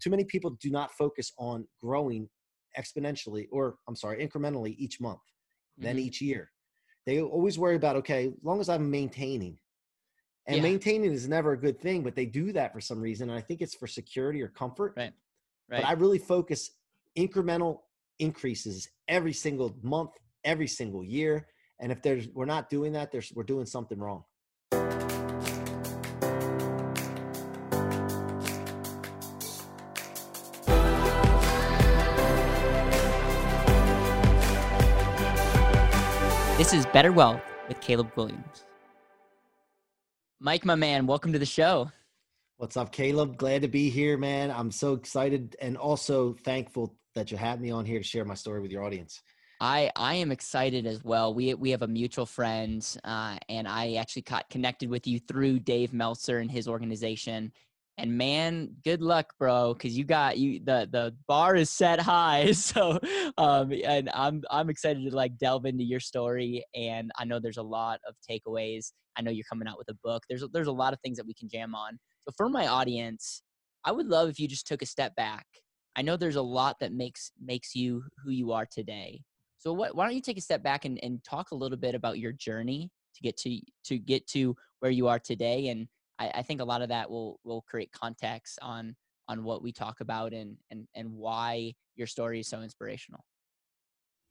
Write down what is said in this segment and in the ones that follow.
too many people do not focus on growing exponentially or I'm sorry, incrementally each month, mm-hmm. then each year. They always worry about, okay, as long as I'm maintaining. And yeah. maintaining is never a good thing, but they do that for some reason. And I think it's for security or comfort. Right. Right. But I really focus incremental increases every single month, every single year. And if there's we're not doing that, there's we're doing something wrong. This is Better Wealth with Caleb Williams. Mike, my man, welcome to the show. What's up, Caleb? Glad to be here, man. I'm so excited and also thankful that you have me on here to share my story with your audience. I I am excited as well. We we have a mutual friend, uh, and I actually got connected with you through Dave Meltzer and his organization, and man good luck bro because you got you the the bar is set high so um and i'm i'm excited to like delve into your story and i know there's a lot of takeaways. I know you're coming out with a book. There's there's a lot of things that we can jam on. So for my audience i would love if you just took a step back. I know there's a lot that makes makes you who you are today. So what, why don't you take a step back and, and talk a little bit about your journey to get to to get to where you are today and I, I think a lot of that will will create context on on what we talk about and and and why your story is so inspirational.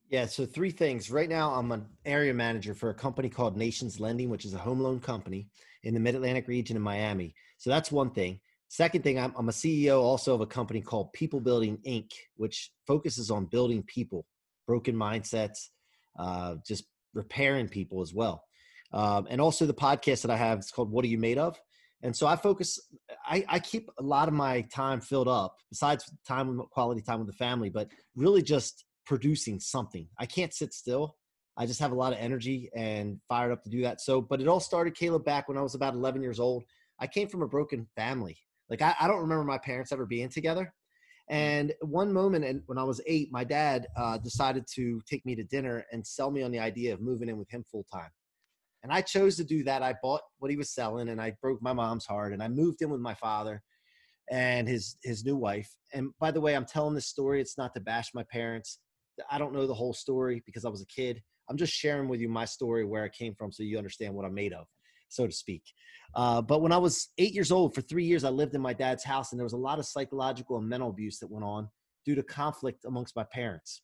Yeah, so three things. Right now, I'm an area manager for a company called Nations Lending, which is a home loan company in the Mid Atlantic region in Miami. So that's one thing. Second thing, I'm, I'm, a CEO also of a company called People Building Inc., which focuses on building people, broken mindsets, uh, just repairing people as well. Um, and also the podcast that I have is called What Are You Made Of? And so I focus, I, I keep a lot of my time filled up besides time, and quality time with the family, but really just producing something. I can't sit still. I just have a lot of energy and fired up to do that. So, but it all started, Caleb, back when I was about 11 years old. I came from a broken family. Like, I, I don't remember my parents ever being together. And one moment, and when I was eight, my dad uh, decided to take me to dinner and sell me on the idea of moving in with him full time. And I chose to do that. I bought what he was selling and I broke my mom's heart and I moved in with my father and his his new wife. And by the way, I'm telling this story. It's not to bash my parents. I don't know the whole story because I was a kid. I'm just sharing with you my story where I came from so you understand what I'm made of, so to speak. Uh, but when I was eight years old, for three years, I lived in my dad's house, and there was a lot of psychological and mental abuse that went on due to conflict amongst my parents.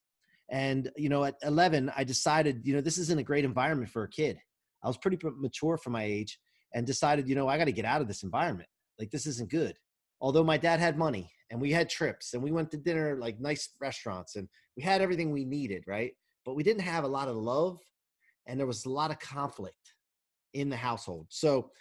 And, you know, at 11, I decided, you know, this isn't a great environment for a kid. I was pretty mature for my age and decided, you know, I got to get out of this environment. Like this isn't good. Although my dad had money and we had trips and we went to dinner like nice restaurants and we had everything we needed, right? But we didn't have a lot of love and there was a lot of conflict in the household. So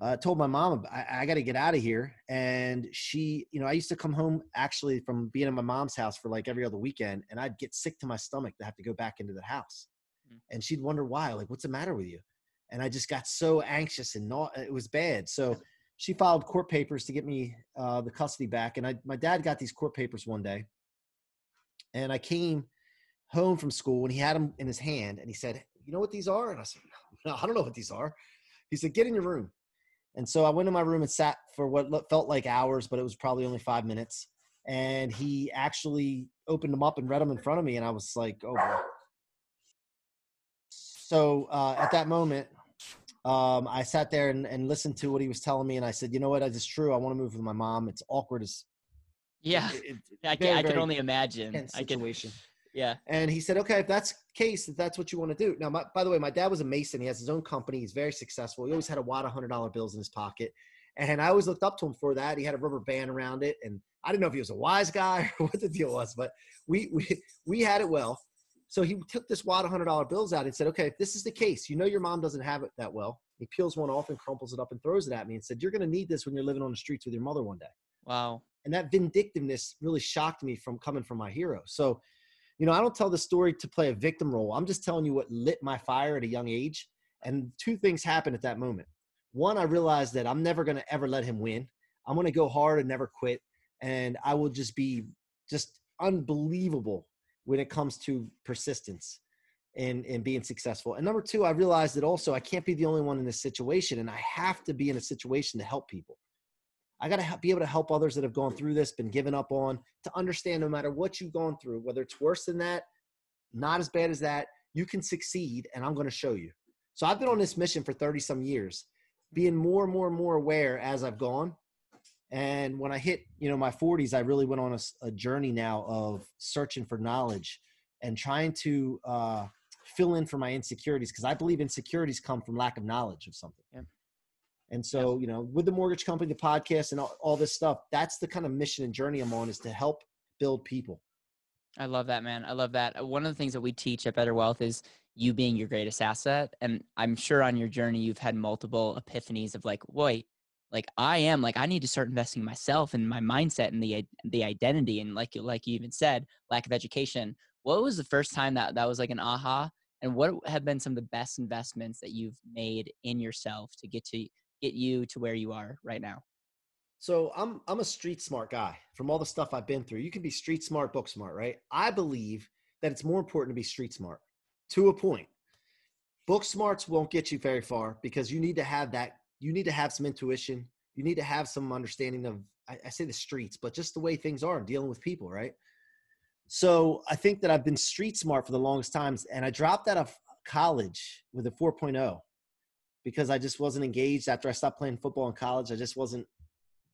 uh, I told my mom, I, I got to get out of here. And she, you know, I used to come home actually from being in my mom's house for like every other weekend and I'd get sick to my stomach to have to go back into the house. Mm. And she'd wonder why, like, what's the matter with you? And I just got so anxious and not, it was bad. So she filed court papers to get me uh, the custody back. And I, my dad got these court papers one day, and I came home from school and he had them in his hand, and he said, "You know what these are?" And I said, "No, I don't know what these are." He said, "Get in your room." And so I went in my room and sat for what felt like hours, but it was probably only five minutes. And he actually opened them up and read them in front of me, and I was like, "Oh boy." So uh, at that moment, um, I sat there and, and, listened to what he was telling me, and I said, "You know what? It's true. I want to move with my mom. It's awkward as yeah. It, it, I can I can only imagine. I can. Yeah. And he said, "Okay, if that's case, if that's what you want to do." Now, my, by the way, my dad was a mason. He has his own company. He's very successful. He always had a wad of hundred dollar bills in his pocket, and I always looked up to him for that. He had a rubber band around it, and I didn't know if he was a wise guy or what the deal was, but we we we had it well. So he took this wad of hundred dollar bills out and said, "Okay, if this is the case, you know your mom doesn't have it that well." He peels one off and crumples it up and throws it at me and said, "You're going to need this when you're living on the streets with your mother one day." Wow. And that vindictiveness really shocked me from coming from my hero. So, you know, I don't tell the story to play a victim role. I'm just telling you what lit my fire at a young age. And two things happened at that moment. One, I realized that I'm never going to ever let him win. I'm going to go hard and never quit. And I will just be just unbelievable when it comes to persistence and and being successful. And number two, I realized that also I can't be the only one in this situation, and I have to be in a situation to help people. I got to be able to help others that have gone through this, been given up on, to understand no matter what you've gone through, whether it's worse than that, not as bad as that, you can succeed, and I'm going to show you. So I've been on this mission for 30 some years, being more and more and more aware as I've gone. And when I hit, you know, my 40s, I really went on a, a journey now of searching for knowledge and trying to uh, fill in for my insecurities because I believe insecurities come from lack of knowledge of something. Yeah. And so, you know, with the mortgage company, the podcast, and all, all this stuff, that's the kind of mission and journey I'm on is to help build people. I love that, man. I love that. One of the things that we teach at Better Wealth is you being your greatest asset. And I'm sure on your journey, you've had multiple epiphanies of like, wait, like I am like I need to start investing in myself and my mindset and the the identity and like like you even said, lack of education. What was the first time that that was like an aha? And what have been some of the best investments that you've made in yourself to get to get you to where you are right now? So I'm I'm a street smart guy. From all the stuff I've been through, you can be street smart, book smart, right? I believe that it's more important to be street smart to a point. Book smarts won't get you very far because you need to have that. You need to have some intuition. You need to have some understanding of I, I say the streets, but just the way things are dealing with people, right? So I think that I've been street smart for the longest times, and I dropped out of college with a 4.0 because I just wasn't engaged after I stopped playing football in college. I just wasn't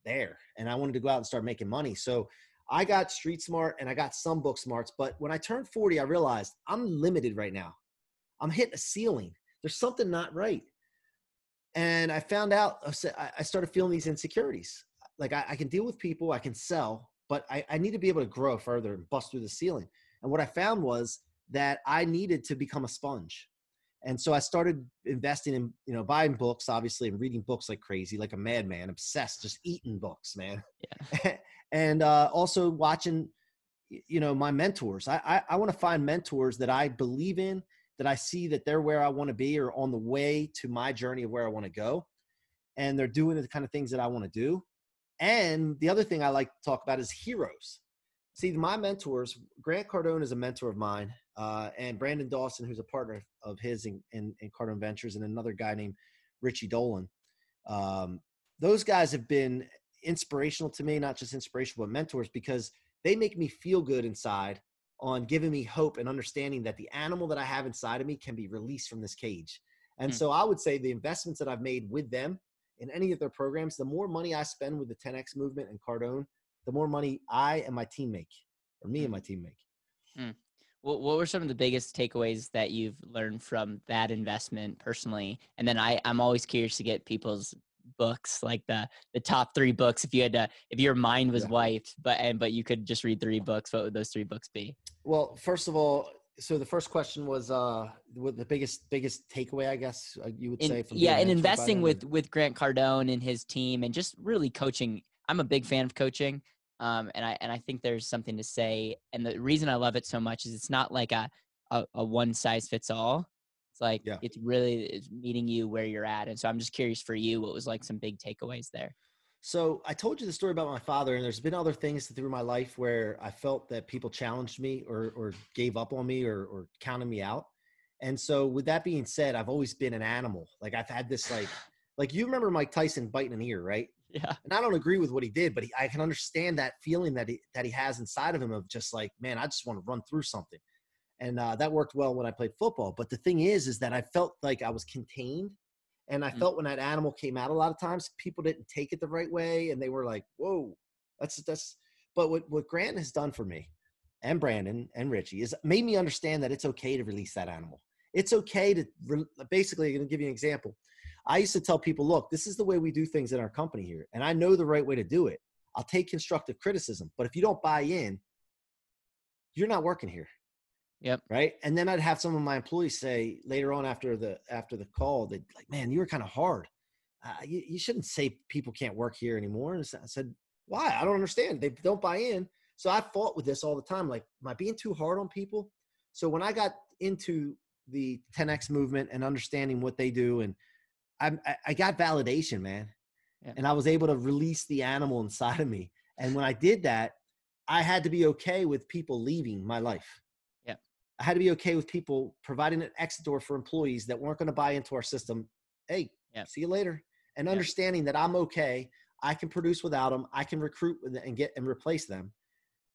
there and I wanted to go out and start making money. So I got street smart and I got some book smarts. But when I turned 40, I realized I'm limited right now. I'm hitting a ceiling. There's something not right. And I found out, I started feeling these insecurities. Like I, I can deal with people, I can sell, but I, I need to be able to grow further and bust through the ceiling. And what I found was that I needed to become a sponge and so i started investing in you know buying books obviously and reading books like crazy like a madman obsessed just eating books man yeah. and uh, also watching you know my mentors i i, I want to find mentors that i believe in that i see that they're where i want to be or on the way to my journey of where i want to go and they're doing the kind of things that i want to do and the other thing i like to talk about is heroes see my mentors grant cardone is a mentor of mine uh, and Brandon Dawson, who's a partner of his in, in, in Cardone Ventures, and another guy named Richie Dolan. Um, those guys have been inspirational to me, not just inspirational, but mentors because they make me feel good inside on giving me hope and understanding that the animal that I have inside of me can be released from this cage. And mm. so I would say the investments that I've made with them in any of their programs, the more money I spend with the 10X movement and Cardone, the more money I and my team make, or me mm. and my team make. Mm. What, what were some of the biggest takeaways that you've learned from that investment personally? And then I, I'm always curious to get people's books, like the the top three books. If you had to, if your mind was yeah. wiped, but and but you could just read three books, what would those three books be? Well, first of all, so the first question was uh what the biggest biggest takeaway i guess uh, you would in, say from yeah and investing with with grant cardone and his team and just really coaching i'm a big fan of coaching um, and I and I think there's something to say. And the reason I love it so much is it's not like a a, a one size fits all. It's like yeah. it's really it's meeting you where you're at. And so I'm just curious for you, what was like some big takeaways there? So I told you the story about my father, and there's been other things through my life where I felt that people challenged me or or gave up on me or or counted me out. And so with that being said, I've always been an animal. Like I've had this like like you remember Mike Tyson biting an ear, right? Yeah. And I don't agree with what he did, but he, I can understand that feeling that he that he has inside of him of just like, man, I just want to run through something. And uh, that worked well when I played football. But the thing is, is that I felt like I was contained, and I mm felt when that animal came out, a lot of times people didn't take it the right way, and they were like, "Whoa, that's that's." But what what Grant has done for me, and Brandon and Richie, is made me understand that it's okay to release that animal. It's okay to re- basically. I'm going to give you an example I used to tell people, look, this is the way we do things in our company here, and I know the right way to do it. I'll take constructive criticism, but if you don't buy in, you're not working here. Yep. Right. And then I'd have some of my employees say later on after the after the call, they'd like, "Man, you were kind of hard. Uh, you, you shouldn't say people can't work here anymore." And I said, "Why? I don't understand. They don't buy in." So I fought with this all the time. Like, am I being too hard on people? So when I got into the 10x movement and understanding what they do and I, I got validation, man. Yeah. And I was able to release the animal inside of me. And when I did that, I had to be okay with people leaving my life. Yeah. I had to be okay with people providing an exit door for employees that weren't going to buy into our system. Hey, yeah. see you later. And understanding that I'm okay. I can produce without them. I can recruit and get and replace them,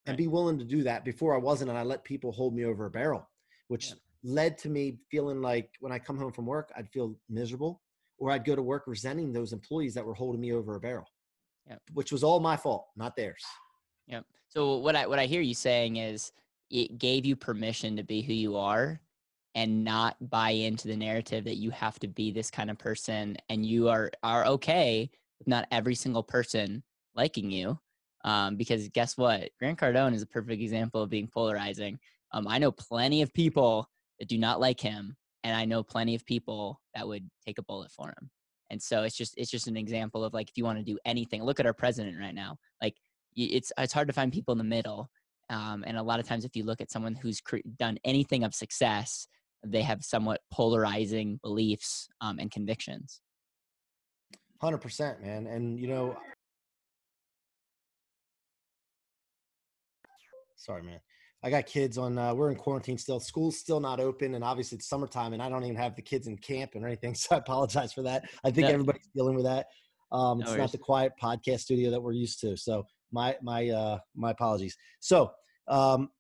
and be willing to do that. Before I wasn't, and I let people hold me over a barrel, which yeah. led to me feeling like when I come home from work, I'd feel miserable, or I'd go to work resenting those employees that were holding me over a barrel, yeah. which was all my fault, not theirs. Yeah. So what I what I hear you saying is it gave you permission to be who you are and not buy into the narrative that you have to be this kind of person and you are are okay with not every single person liking you um, because guess what? Grant cardone is a perfect example of being polarizing. Um, i know plenty of people that do not like him and i know plenty of people that would take a bullet for him. And so it's just it's just an example of like if you want to do anything look at our president right now. Like it's it's hard to find people in the middle um, and a lot of times if you look at someone who's cre- done anything of success they have somewhat polarizing beliefs um, and convictions. Hundred percent, man. And you know, sorry, man. I got kids on. Uh, we're in quarantine still. School's still not open, and obviously it's summertime, and I don't even have the kids in camp and anything. So I apologize for that. I think no. everybody's dealing with that. Um, it's no not the quiet podcast studio that we're used to. So my my uh, my apologies. So um,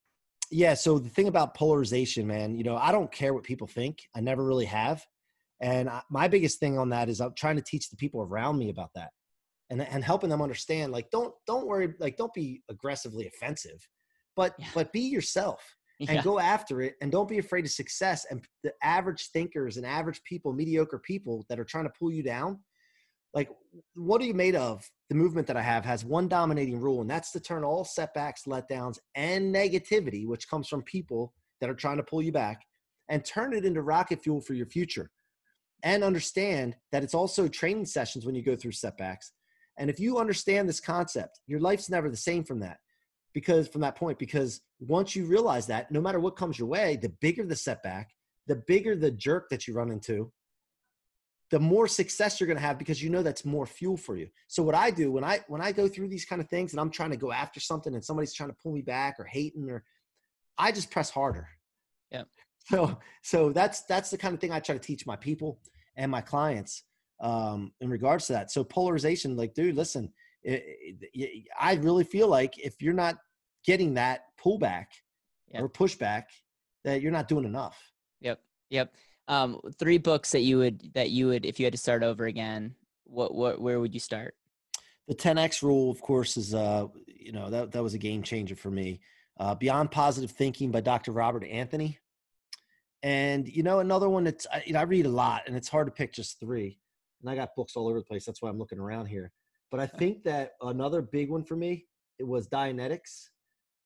yeah. So the thing about polarization, man, you know, I don't care what people think. I never really have. And I, my biggest thing on that is I'm trying to teach the people around me about that and, and helping them understand, like, don't, don't worry, like, don't be aggressively offensive, but, yeah. but be yourself and yeah. go after it. And don't be afraid of success. And the average thinkers and average people, mediocre people that are trying to pull you down, like what are you made of? The movement that i have has one dominating rule and that's to turn all setbacks letdowns and negativity which comes from people that are trying to pull you back and turn it into rocket fuel for your future. And understand that it's also training sessions when you go through setbacks. And if you understand this concept your life's never the same from that because from that point because once you realize that no matter what comes your way the bigger the setback the bigger the jerk that you run into the more success you're going to have because you know that's more fuel for you. So what I do when I when I go through these kind of things and I'm trying to go after something and somebody's trying to pull me back or hating or I just press harder. Yeah. So so that's that's the kind of thing I try to teach my people and my clients um, in regards to that. So polarization, like, dude, listen, it, it, I really feel like if you're not getting that pullback yep. or pushback, that you're not doing enough. Yep. Yep um, three books that you would that you would if you had to start over again what what where would you start? The 10x rule of course is uh you know that that was a game changer for me. Uh, beyond positive thinking by dr robert anthony. And you know another one that's I, you know, I read a lot and it's hard to pick just three. And i got books all over the place that's why i'm looking around here. But i think that another big one for me it was dianetics.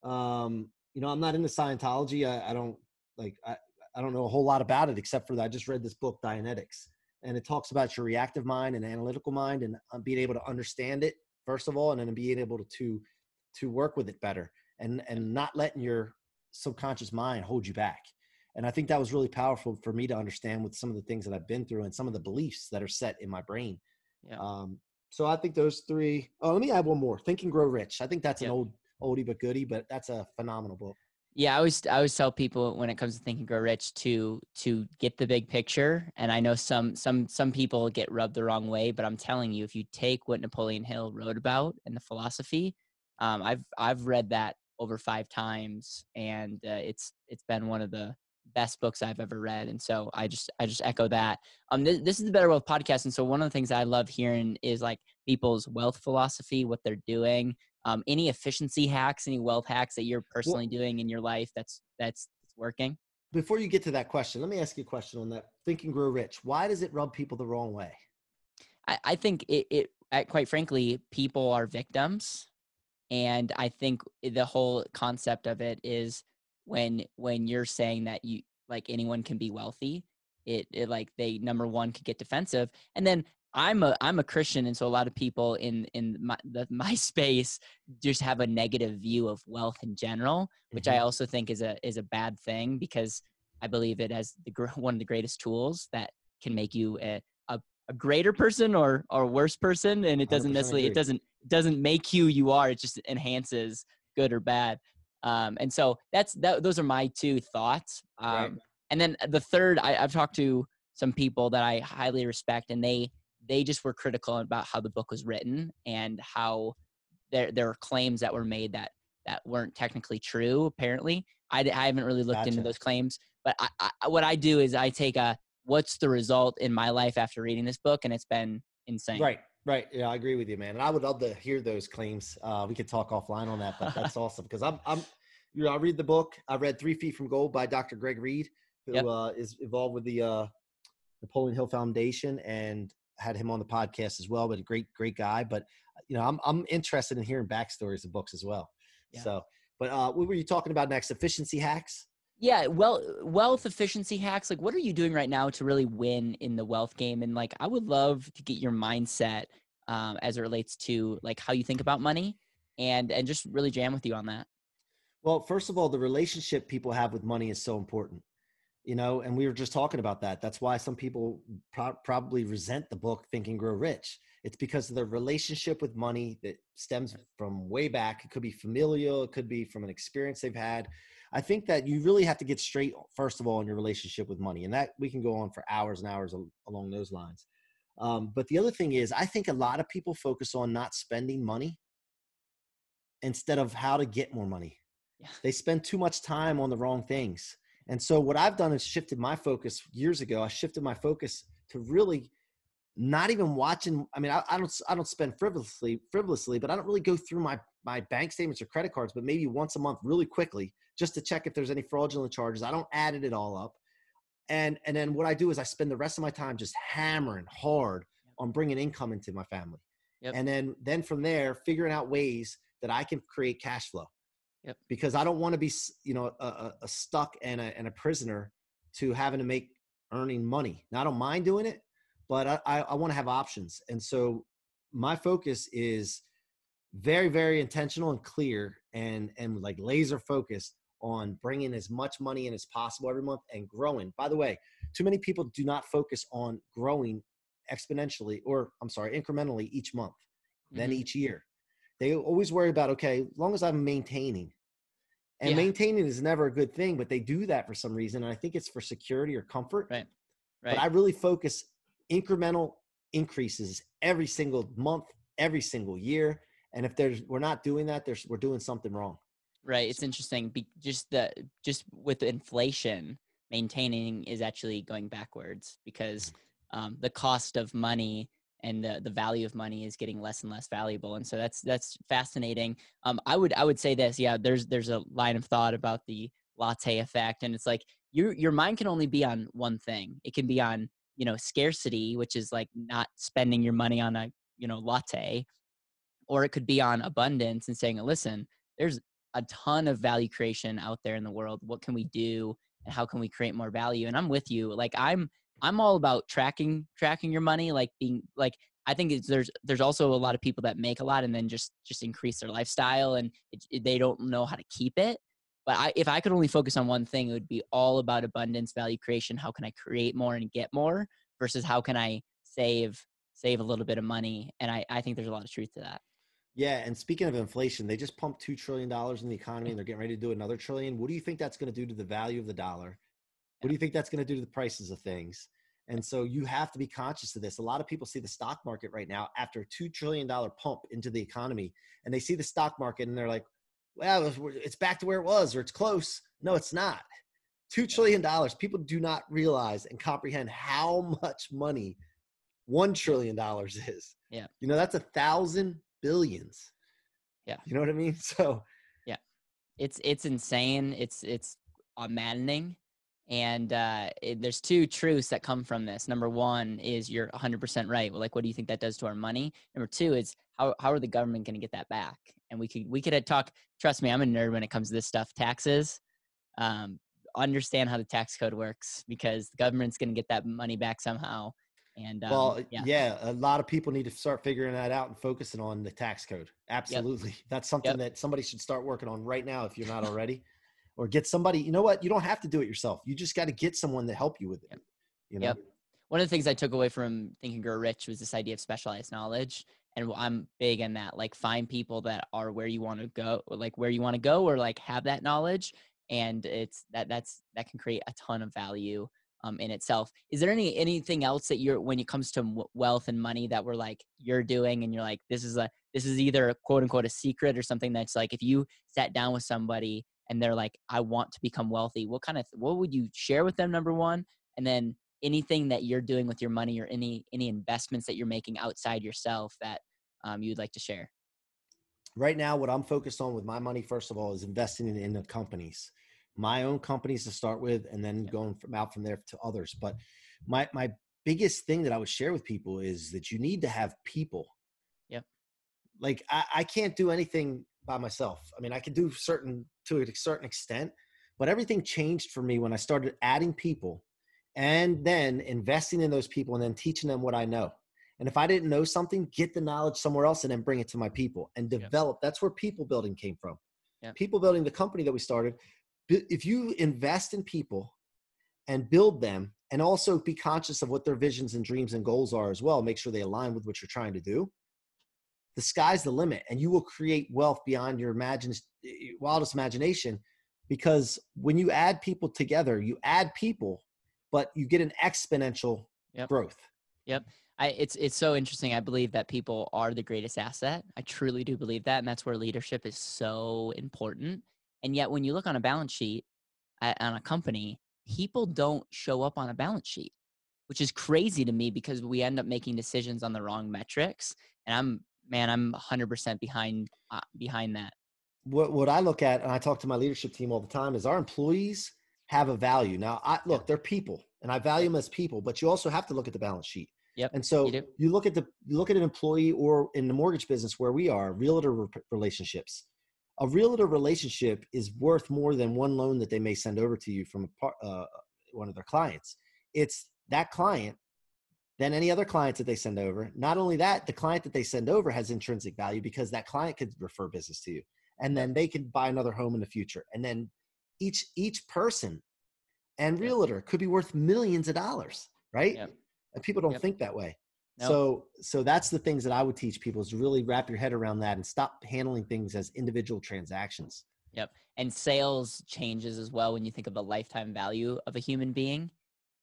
Um you know i'm not into scientology i, I don't like I, I don't know a whole lot about it except for that I just read this book, Dianetics, and it talks about your reactive mind and analytical mind and uh, being able to understand it first of all, and then being able to to, work with it better and and not letting your subconscious mind hold you back. And I think that was really powerful for me to understand with some of the things that I've been through and some of the beliefs that are set in my brain. Yeah. Um, so I think those three. Oh, let me add one more. Think and Grow Rich. I think that's an old oldie but goodie, but that's a phenomenal book. Yeah, I always I always tell people when it comes to Think and Grow Rich to to get the big picture. And I know some some some people get rubbed the wrong way, but I'm telling you, if you take what Napoleon Hill wrote about and the philosophy, um, I've I've read that over five times, and uh, it's it's been one of the best books I've ever read. And so I just I just echo that. Um, this, this is the Better Wealth podcast, and so one of the things I love hearing is like people's wealth philosophy, what they're doing, um, any efficiency hacks, any wealth hacks that you're personally well, doing in your life that's that's working? Before you get to that question, let me ask you a question on that. Think and Grow Rich. Why does it rub people the wrong way? I, I think it, it, quite frankly, people are victims, and I think the whole concept of it is when when you're saying that you like anyone can be wealthy it, it like they number one could get defensive and then I'm a I'm a Christian, and so a lot of people in in my the, my space just have a negative view of wealth in general, which mm-hmm. I also think is a is a bad thing because I believe it as the one of the greatest tools that can make you a, a, a greater person or or worse person, and it doesn't necessarily agree. it doesn't it doesn't make you you are. It just enhances good or bad. Um, and so that's that. Those are my two thoughts. Um, right. And then the third, I, I've talked to some people that I highly respect, and they they just were critical about how the book was written and how there there were claims that were made that that weren't technically true. Apparently, I, I haven't really looked gotcha. into those claims, but I, I, what I do is I take a what's the result in my life after reading this book, and it's been insane. Right. Right. Yeah, I agree with you, man. And I would love to hear those claims. Uh, we could talk offline on that, but that's awesome because I'm, I'm, you know, I read the book. I read Three Feet from Gold by Dr. Greg Reid, who yep. uh, is involved with the uh, Napoleon Hill Foundation, and had him on the podcast as well. But a great, great guy. But you know, I'm, I'm interested in hearing backstories of books as well. Yeah. So, but uh, what were you talking about next? Efficiency hacks. Yeah, well, wealth efficiency hacks. Like, what are you doing right now to really win in the wealth game? And like, I would love to get your mindset um, as it relates to like how you think about money, and and just really jam with you on that. Well, first of all, the relationship people have with money is so important, you know. And we were just talking about that. That's why some people pro- probably resent the book Think and Grow Rich. It's because of their relationship with money that stems from way back. It could be familial. It could be from an experience they've had I think that you really have to get straight, first of all, in your relationship with money. And that we can go on for hours and hours along those lines. Um, but the other thing is, I think a lot of people focus on not spending money instead of how to get more money. Yeah. They spend too much time on the wrong things. And so what I've done is shifted my focus years ago. I shifted my focus to really not even watching. I mean, I, I don't I don't spend frivolously frivolously, but I don't really go through my my bank statements or credit cards, but maybe once a month, really quickly, just to check if there's any fraudulent charges. I don't add it all up. And, and then what I do is I spend the rest of my time just hammering hard on bringing income into my family. Yep. And then, then from there, figuring out ways that I can create cash flow. Yep. Because I don't want to be, you know, a, a stuck and a, and a prisoner to having to make earning money. Now I don't mind doing it, but I, I, I want to have options. And so my focus is very, very intentional and clear and, and like laser focused on bringing as much money in as possible every month and growing. By the way, too many people do not focus on growing exponentially or I'm sorry, incrementally each month, mm-hmm. then each year. They always worry about, okay, as long as I'm maintaining. And yeah. maintaining is never a good thing, but they do that for some reason. And I think it's for security or comfort. Right. Right. But I really focus incremental increases every single month, every single year. And if there's we're not doing that, there's we're doing something wrong. Right. It's interesting. Be, just the just with inflation, maintaining is actually going backwards because um, the cost of money and the, the value of money is getting less and less valuable and so that's that's fascinating um, i would i would say this yeah there's there's a line of thought about the latte effect and it's like your your mind can only be on one thing it can be on you know scarcity which is like not spending your money on a you know latte or it could be on abundance and saying listen there's a ton of value creation out there in the world. What can we do and how can we create more value? And I'm with you. Like I'm I'm all about tracking tracking your money like being like I think there's there's also a lot of people that make a lot and then just just increase their lifestyle and it, it, they don't know how to keep it. But I, if I could only focus on one thing, it would be all about abundance, value creation. How can I create more and get more versus how can I save save a little bit of money? And I, I think there's a lot of truth to that. Yeah, and speaking of inflation, they just pumped two trillion dollars in the economy, and they're getting ready to do another trillion. What do you think that's going to do to the value of the dollar? What do you think that's going to do to the prices of things? And so you have to be conscious of this. A lot of people see the stock market right now after a two trillion dollar pump into the economy, and they see the stock market and they're like, "Well, it's back to where it was, or it's close." No, it's not. Two trillion dollars. People do not realize and comprehend how much money one trillion dollars is. Yeah. You know, that's a thousand billions. Yeah. You know what I mean? So yeah, it's it's insane. It's it's uh, maddening. And uh, it, there's two truths that come from this. Number one is you're 100% right. Well, like, what do you think that does to our money? Number two is how how are the government going to get that back? And we could we could talk. Trust me, I'm a nerd when it comes to this stuff. Taxes. Um, understand how the tax code works because the government's going to get that money back somehow and um, well, yeah. yeah. a lot of people need to start figuring that out and focusing on the tax code. Absolutely, yep. that's something yep. that somebody should start working on right now if you're not already, or get somebody. You know what? You don't have to do it yourself. You just got to get someone to help you with it. Yep. You know. Yep. One of the things I took away from Think and Grow Rich was this idea of specialized knowledge, and I'm big in that. Like, find people that are where you want to go, like where you want to go, or like have that knowledge, and it's that that's that can create a ton of value um, in itself. Is there any anything else that you're when it comes to wealth and money that we're like you're doing and you're like this is a this is either a quote unquote a secret or something that's like if you sat down with somebody and they're like I want to become wealthy, what kind of what would you share with them number one, and then anything that you're doing with your money or any any investments that you're making outside yourself that um, you'd like to share. Right now, what I'm focused on with my money, first of all, is investing in, in the companies. My own companies to start with and then going from out from there to others. But my my biggest thing that i would share with people is that you need to have people. Yep. Like i, I can't do anything by myself. I mean i can do certain to a certain extent but everything changed for me when i started adding people and then investing in those people and then teaching them what i know and if i didn't know something get the knowledge somewhere else and then bring it to my people and develop yep. that's where people building came from yep. people building the company that we started if you invest in people and build them and also be conscious of what their visions and dreams and goals are as well make sure they align with what you're trying to do the sky's the limit and you will create wealth beyond your imagine, eh, wildest imagination because when you add people together you add people but you get an exponential yep. growth yep I, it's it's so interesting. I believe that people are the greatest asset. I truly do believe that, and that's where leadership is so important. And yet, when you look on a balance sheet at, on a company, people don't show up on a balance sheet, which is crazy to me because we end up making decisions on the wrong metrics. And I'm, man, I'm 100% behind uh, behind that. What what I look at, and I talk to my leadership team all the time, is our employees have a value. Now, I look, they're people, and I value them as people, but you also have to look at the balance sheet. Yep. And so you, you, look at the you look at an employee or in the mortgage business where we are, realtor relationships a realtor relationship is worth more than one loan that they may send over to you from a, uh, one of their clients. It's that client than any other clients that they send over. Not only that, the client that they send over has intrinsic value because that client could refer business to you, and then they could buy another home in the future. And then each each person and realtor could be worth millions of dollars, right? Yep. And people don't yep. think that way. Nope. So so that's the things that I would teach people is to really wrap your head around that and stop handling things as individual transactions. Yep. And sales changes as well when you think of the lifetime value of a human being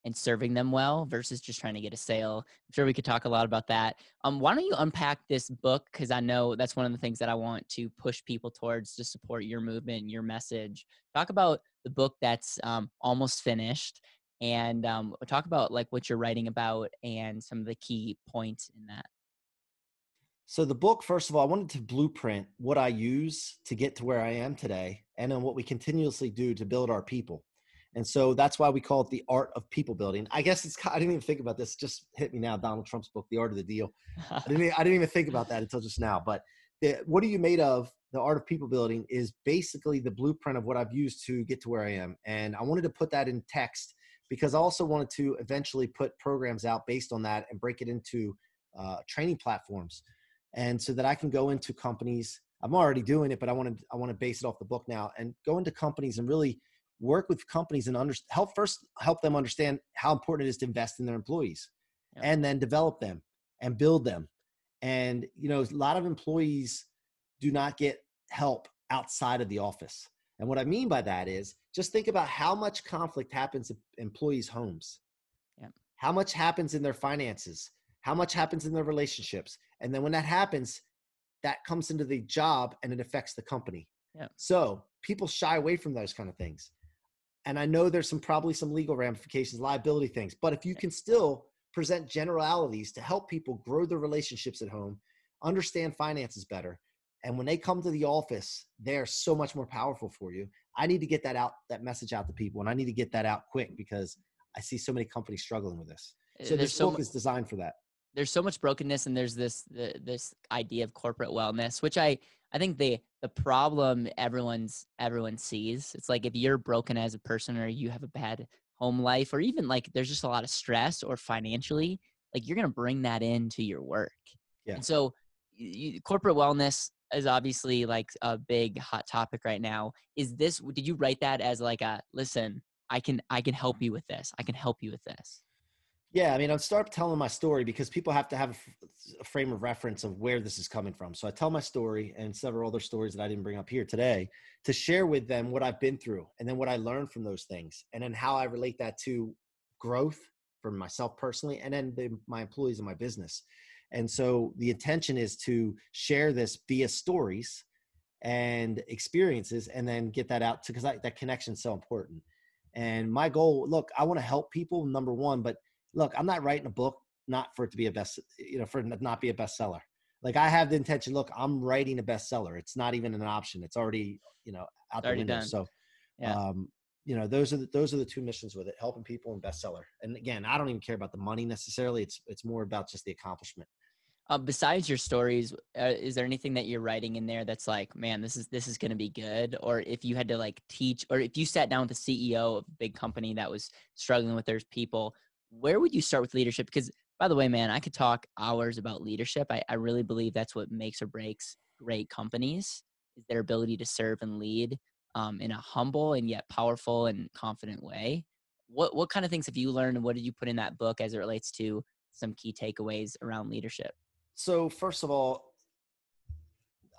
and serving them well versus just trying to get a sale. I'm sure we could talk a lot about that. Um, why don't you unpack this book? Because I know that's one of the things that I want to push people towards to support your movement, your message. Talk about the book that's um, almost finished and um, talk about like what you're writing about and some of the key points in that. So the book, first of all, I wanted to blueprint what I use to get to where I am today, and then what we continuously do to build our people. And so that's why we call it the art of people building. I guess it's I didn't even think about this. Just hit me now. Donald Trump's book, The Art of the Deal. I didn't I didn't even think about that until just now. But what are you made of? The art of people building is basically the blueprint of what I've used to get to where I am, and I wanted to put that in text because I also wanted to eventually put programs out based on that and break it into uh, training platforms, and so that I can go into companies. I'm already doing it, but I want to I want to base it off the book now and go into companies and really work with companies and under, help first help them understand how important it is to invest in their employees, yeah. and then develop them and build them. And you know, a lot of employees do not get help outside of the office. And what I mean by that is just think about how much conflict happens in employees' homes. Yeah. How much happens in their finances? How much happens in their relationships? And then when that happens, that comes into the job and it affects the company. Yeah. So people shy away from those kind of things. And I know there's some probably some legal ramifications, liability things, but if you can still present generalities to help people grow their relationships at home, understand finances better, and when they come to the office, they're so much more powerful for you. I need to get that out, that message out to people, and I need to get that out quick because I see so many companies struggling with this. Eh, so there's this so book is designed for that. There's so much brokenness, and there's this the, this idea of corporate wellness, which I I think the the problem everyone's everyone sees. It's like if you're broken as a person, or you have a bad home life, or even like there's just a lot of stress, or financially, like you're gonna bring that into your work. Yeah. And so you, corporate wellness is obviously like a big hot topic right now. Is this did you write that as like a listen, I can I can help you with this. I can help you with this. Yeah, I mean, I'll start telling my story because people have to have a frame of reference of where this is coming from. So I tell my story and several other stories that I didn't bring up here today to share with them what I've been through and then what I learned from those things and then how I relate that to growth for myself personally and then the, my employees and my business. And so the intention is to share this via stories and experiences and then get that out to because that connection is so important. And my goal, look, I want to help people, number one, but look, I'm not writing a book not for it to be a best, you know, for it not be a bestseller. Like I have the intention, look, I'm writing a bestseller. It's not even an option. It's already, you know, out the window. Done. So, yeah. um, you know, those are the, those are the two missions with it: helping people and bestseller. And again, I don't even care about the money necessarily. It's it's more about just the accomplishment. Uh, besides your stories, uh, is there anything that you're writing in there that's like, man, this is this is going to be good? Or if you had to like teach, or if you sat down with a CEO of a big company that was struggling with their people, where would you start with leadership? Because by the way, man, I could talk hours about leadership. I, I really believe that's what makes or breaks great companies is their ability to serve and lead um, in a humble and yet powerful and confident way. What what kind of things have you learned, and what did you put in that book as it relates to some key takeaways around leadership? So first of all,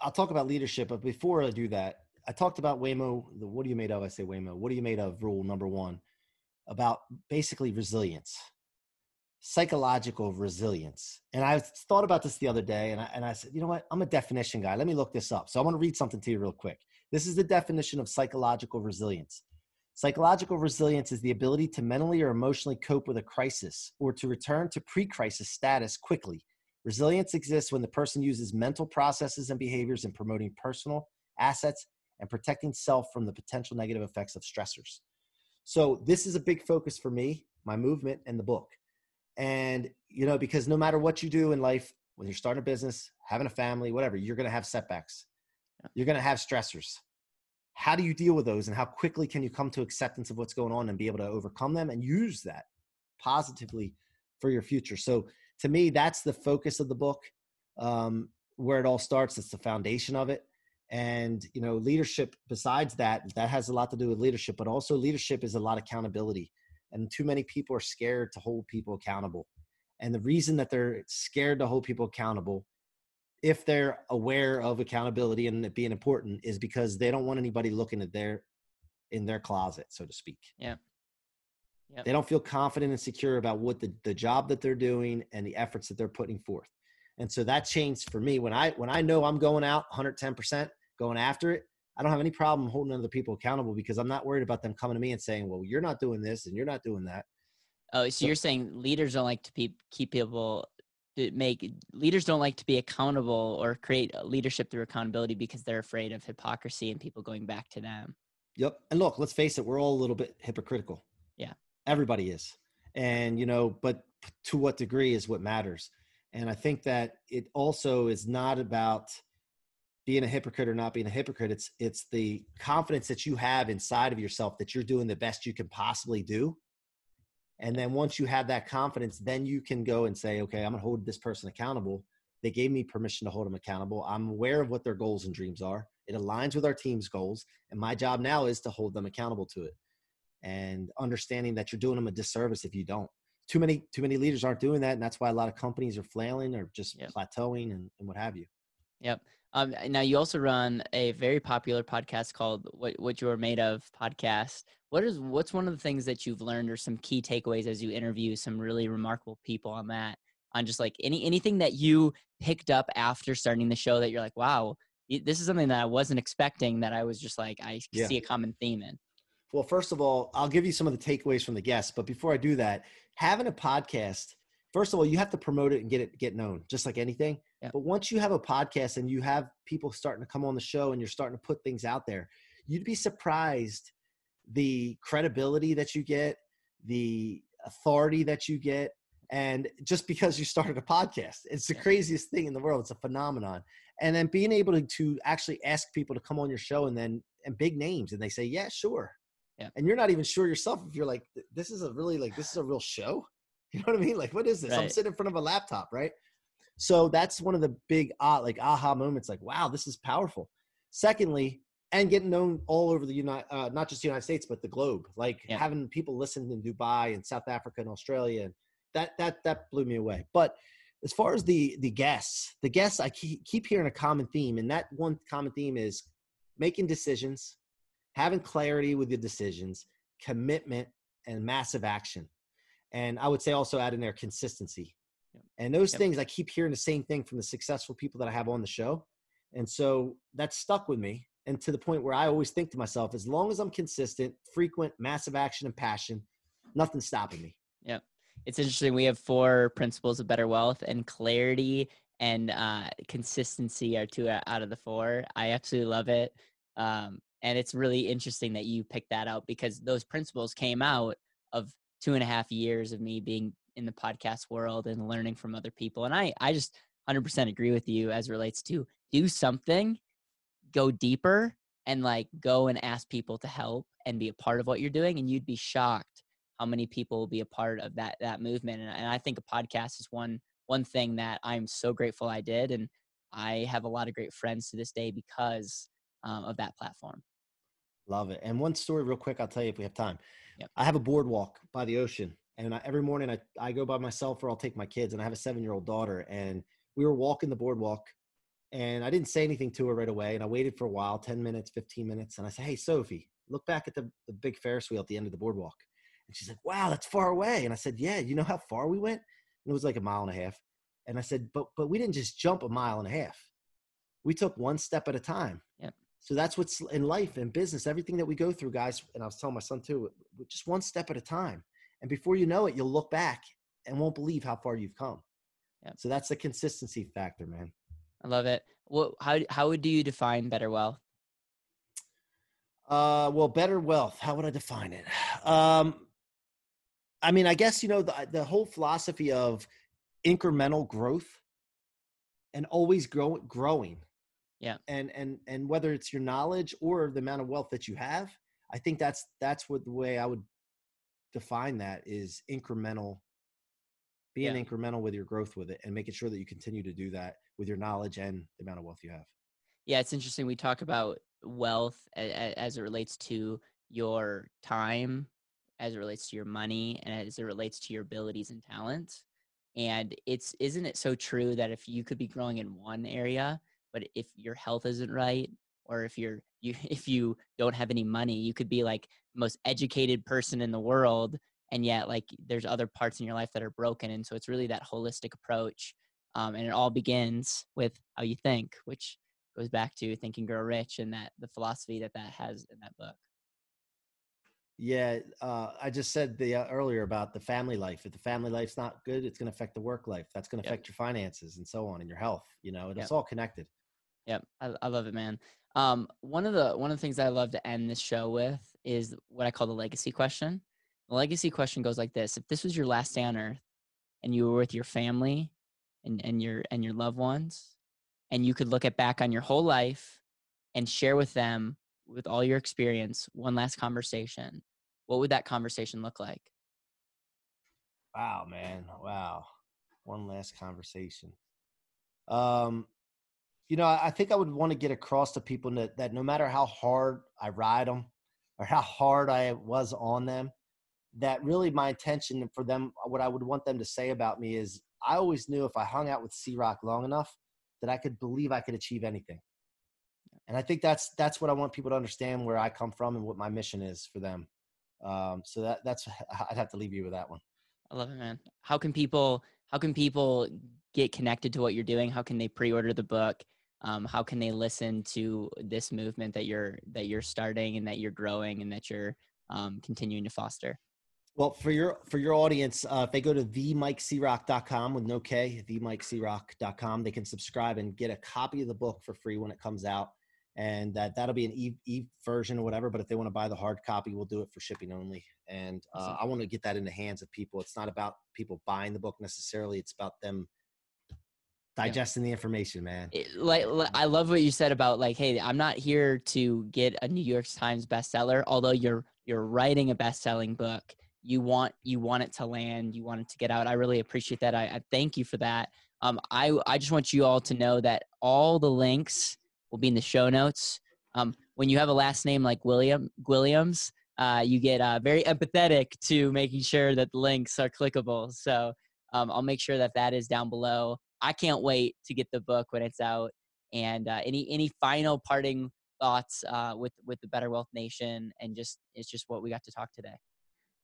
I'll talk about leadership, but before I do that, I talked about Waymo. The what are you made of? I say Waymo. What are you made of? Rule number one about basically resilience, psychological resilience. And I thought about this the other day, and I, and I said, you know what? I'm a definition guy. Let me look this up. So I want to read something to you real quick. This is the definition of psychological resilience. Psychological resilience is the ability to mentally or emotionally cope with a crisis or to return to pre crisis status quickly. Resilience exists when the person uses mental processes and behaviors in promoting personal assets and protecting self from the potential negative effects of stressors. So, this is a big focus for me, my movement, and the book. And, you know, because no matter what you do in life, when you're starting a business, having a family, whatever, you're going to have setbacks. You're going to have stressors. How do you deal with those and how quickly can you come to acceptance of what's going on and be able to overcome them and use that positively for your future? So to me, that's the focus of the book. Um, where it all starts, it's the foundation of it. And you know, leadership. Besides that, that has a lot to do with leadership, but also leadership is a lot of accountability. And too many people are scared to hold people accountable. And the reason that they're scared to hold people accountable if they're aware of accountability and it being important is because they don't want anybody looking at their in their closet so to speak yeah yep. they don't feel confident and secure about what the, the job that they're doing and the efforts that they're putting forth and so that changed for me when i when i know i'm going out 110% going after it i don't have any problem holding other people accountable because i'm not worried about them coming to me and saying well you're not doing this and you're not doing that oh so, so you're saying leaders don't like to pe- keep people to make leaders don't like to be accountable or create leadership through accountability because they're afraid of hypocrisy and people going back to them. Yep. And look, let's face it, we're all a little bit hypocritical. Yeah. Everybody is. And, you know, but to what degree is what matters. And I think that it also is not about being a hypocrite or not being a hypocrite. It's it's the confidence that you have inside of yourself that you're doing the best you can possibly do and then once you have that confidence, then you can go and say, okay, I'm to hold this person accountable. They gave me permission to hold them accountable. I'm aware of what their goals and dreams are. It aligns with our team's goals. And my job now is to hold them accountable to it and understanding that you're doing them a disservice if you don't. Too many, too many leaders aren't doing that. And that's why a lot of companies are flailing or just yep. plateauing and, and what have you. Yep. Um, now you also run a very popular podcast called "What What You're Made Of" podcast. What is what's one of the things that you've learned, or some key takeaways as you interview some really remarkable people on that? On just like any anything that you picked up after starting the show that you're like, wow, this is something that I wasn't expecting. That I was just like, I yeah. see a common theme in. Well, first of all, I'll give you some of the takeaways from the guests, but before I do that, having a podcast first of all, you have to promote it and get it get known, just like anything. Yeah. But once you have a podcast and you have people starting to come on the show and you're starting to put things out there, you'd be surprised the credibility that you get, the authority that you get, and just because you started a podcast, it's the craziest thing in the world. It's a phenomenon. And then being able to, to actually ask people to come on your show and then and big names and they say, yeah, sure. Yeah. And you're not even sure yourself if you're like, this is a really like this is a real show. You know what I mean? Like, what is this? Right. I'm sitting in front of a laptop, right? So that's one of the big uh, like aha moments. Like, wow, this is powerful. Secondly, and getting known all over the United, uh, not just the United States, but the globe. Like yeah. having people listen in Dubai and South Africa and Australia, and that that that blew me away. But as far as the the guests, the guests, I keep, keep hearing a common theme, and that one common theme is making decisions, having clarity with your decisions, commitment, and massive action. And I would say also add in there consistency. And those yep. things, I keep hearing the same thing from the successful people that I have on the show. And so that's stuck with me. And to the point where I always think to myself, as long as I'm consistent, frequent, massive action, and passion, nothing's stopping me. Yep. It's interesting. We have four principles of better wealth, and clarity and uh, consistency are two out of the four. I absolutely love it. Um, and it's really interesting that you picked that out because those principles came out of two and a half years of me being in the podcast world and learning from other people. And I, I just 100% agree with you as relates to do something, go deeper, and like go and ask people to help and be a part of what you're doing. And you'd be shocked how many people will be a part of that that movement. And, and I think a podcast is one one thing that I'm so grateful I did, and I have a lot of great friends to this day because um, of that platform. Love it. And one story, real quick, I'll tell you if we have time. Yep. I have a boardwalk by the ocean, and I, every morning I, I go by myself or I'll take my kids, and I have a seven year old daughter, and we were walking the boardwalk, and I didn't say anything to her right away, and I waited for a while 10 minutes, 15 minutes, and I said, Hey, Sophie, look back at the, the big Ferris wheel at the end of the boardwalk. And she's like, Wow, that's far away. And I said, Yeah, you know how far we went? And it was like a mile and a half. And I said, But but we didn't just jump a mile and a half. We took one step at a time. Yeah. So that's what's in life and business, everything that we go through, guys. And I was telling my son too, just one step at a time. And before you know it, you'll look back and won't believe how far you've come. Yeah. So that's the consistency factor, man. I love it. Well, how how would you define better wealth? Uh, well, better wealth. How would I define it? Um, I mean, I guess you know the the whole philosophy of incremental growth and always grow, growing yeah and and and whether it's your knowledge or the amount of wealth that you have i think that's that's what the way i would define that is incremental being yeah. incremental with your growth with it and making sure that you continue to do that with your knowledge and the amount of wealth you have yeah it's interesting we talk about wealth as it relates to your time as it relates to your money and as it relates to your abilities and talents and it's isn't it so true that if you could be growing in one area but if your health isn't right or if you're you if you don't have any money you could be like most educated person in the world and yet like there's other parts in your life that are broken and so it's really that holistic approach um, and it all begins with how you think which goes back to think and grow rich and that the philosophy that that has in that book yeah uh, i just said the uh, earlier about the family life if the family life's not good it's going to affect the work life that's going to yep. affect your finances and so on and your health you know it's yep. all connected Yep, I, I love it, man. Um, one of the one of the things I love to end this show with is what I call the legacy question. The legacy question goes like this: If this was your last day on Earth, and you were with your family and, and your and your loved ones, and you could look at back on your whole life and share with them with all your experience one last conversation, what would that conversation look like? Wow, man. Wow. One last conversation. Um, you know, I think I would want to get across to people that, that no matter how hard I ride them or how hard I was on them, that really my intention for them, what I would want them to say about me is I always knew if I hung out with C Rock long enough that I could believe I could achieve anything. And I think that's that's what I want people to understand where I come from and what my mission is for them. Um, so that that's I'd have to leave you with that one. I love it, man. How can people how can people get connected to what you're doing? How can they pre-order the book? Um, how can they listen to this movement that you're that you're starting and that you're growing and that you're um, continuing to foster? Well for your for your audience uh, if they go to themikecrock.com with no k themikecrock.com they can subscribe and get a copy of the book for free when it comes out. And that that'll be an e, e version or whatever but if they want to buy the hard copy we'll do it for shipping only. And uh, i want to get that in the hands of people. It's not about people buying the book necessarily. It's about them digesting yeah. the information, man. It, like, I love what you said about like, hey, I'm not here to get a New York Times bestseller. Although you're you're writing a best-selling book, you want you want it to land, you want it to get out. I really appreciate that. I, I thank you for that. Um, I I just want you all to know that all the links will be in the show notes. Um, when you have a last name like William Williams, uh, you get uh, very empathetic to making sure that the links are clickable. So um, I'll make sure that that is down below. I can't wait to get the book when it's out. And uh, any any final parting thoughts uh, with with the Better Wealth Nation and just it's just what we got to talk today.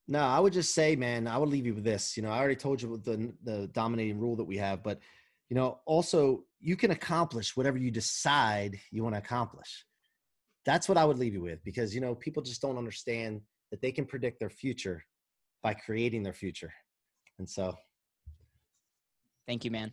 No, I would just say, man, I would leave you with this. You know, I already told you the the dominating rule that we have, but you know, also you can accomplish whatever you decide you want to accomplish. That's what I would leave you with because you know, people just don't understand that they can predict their future by creating their future. And so Thank you, man.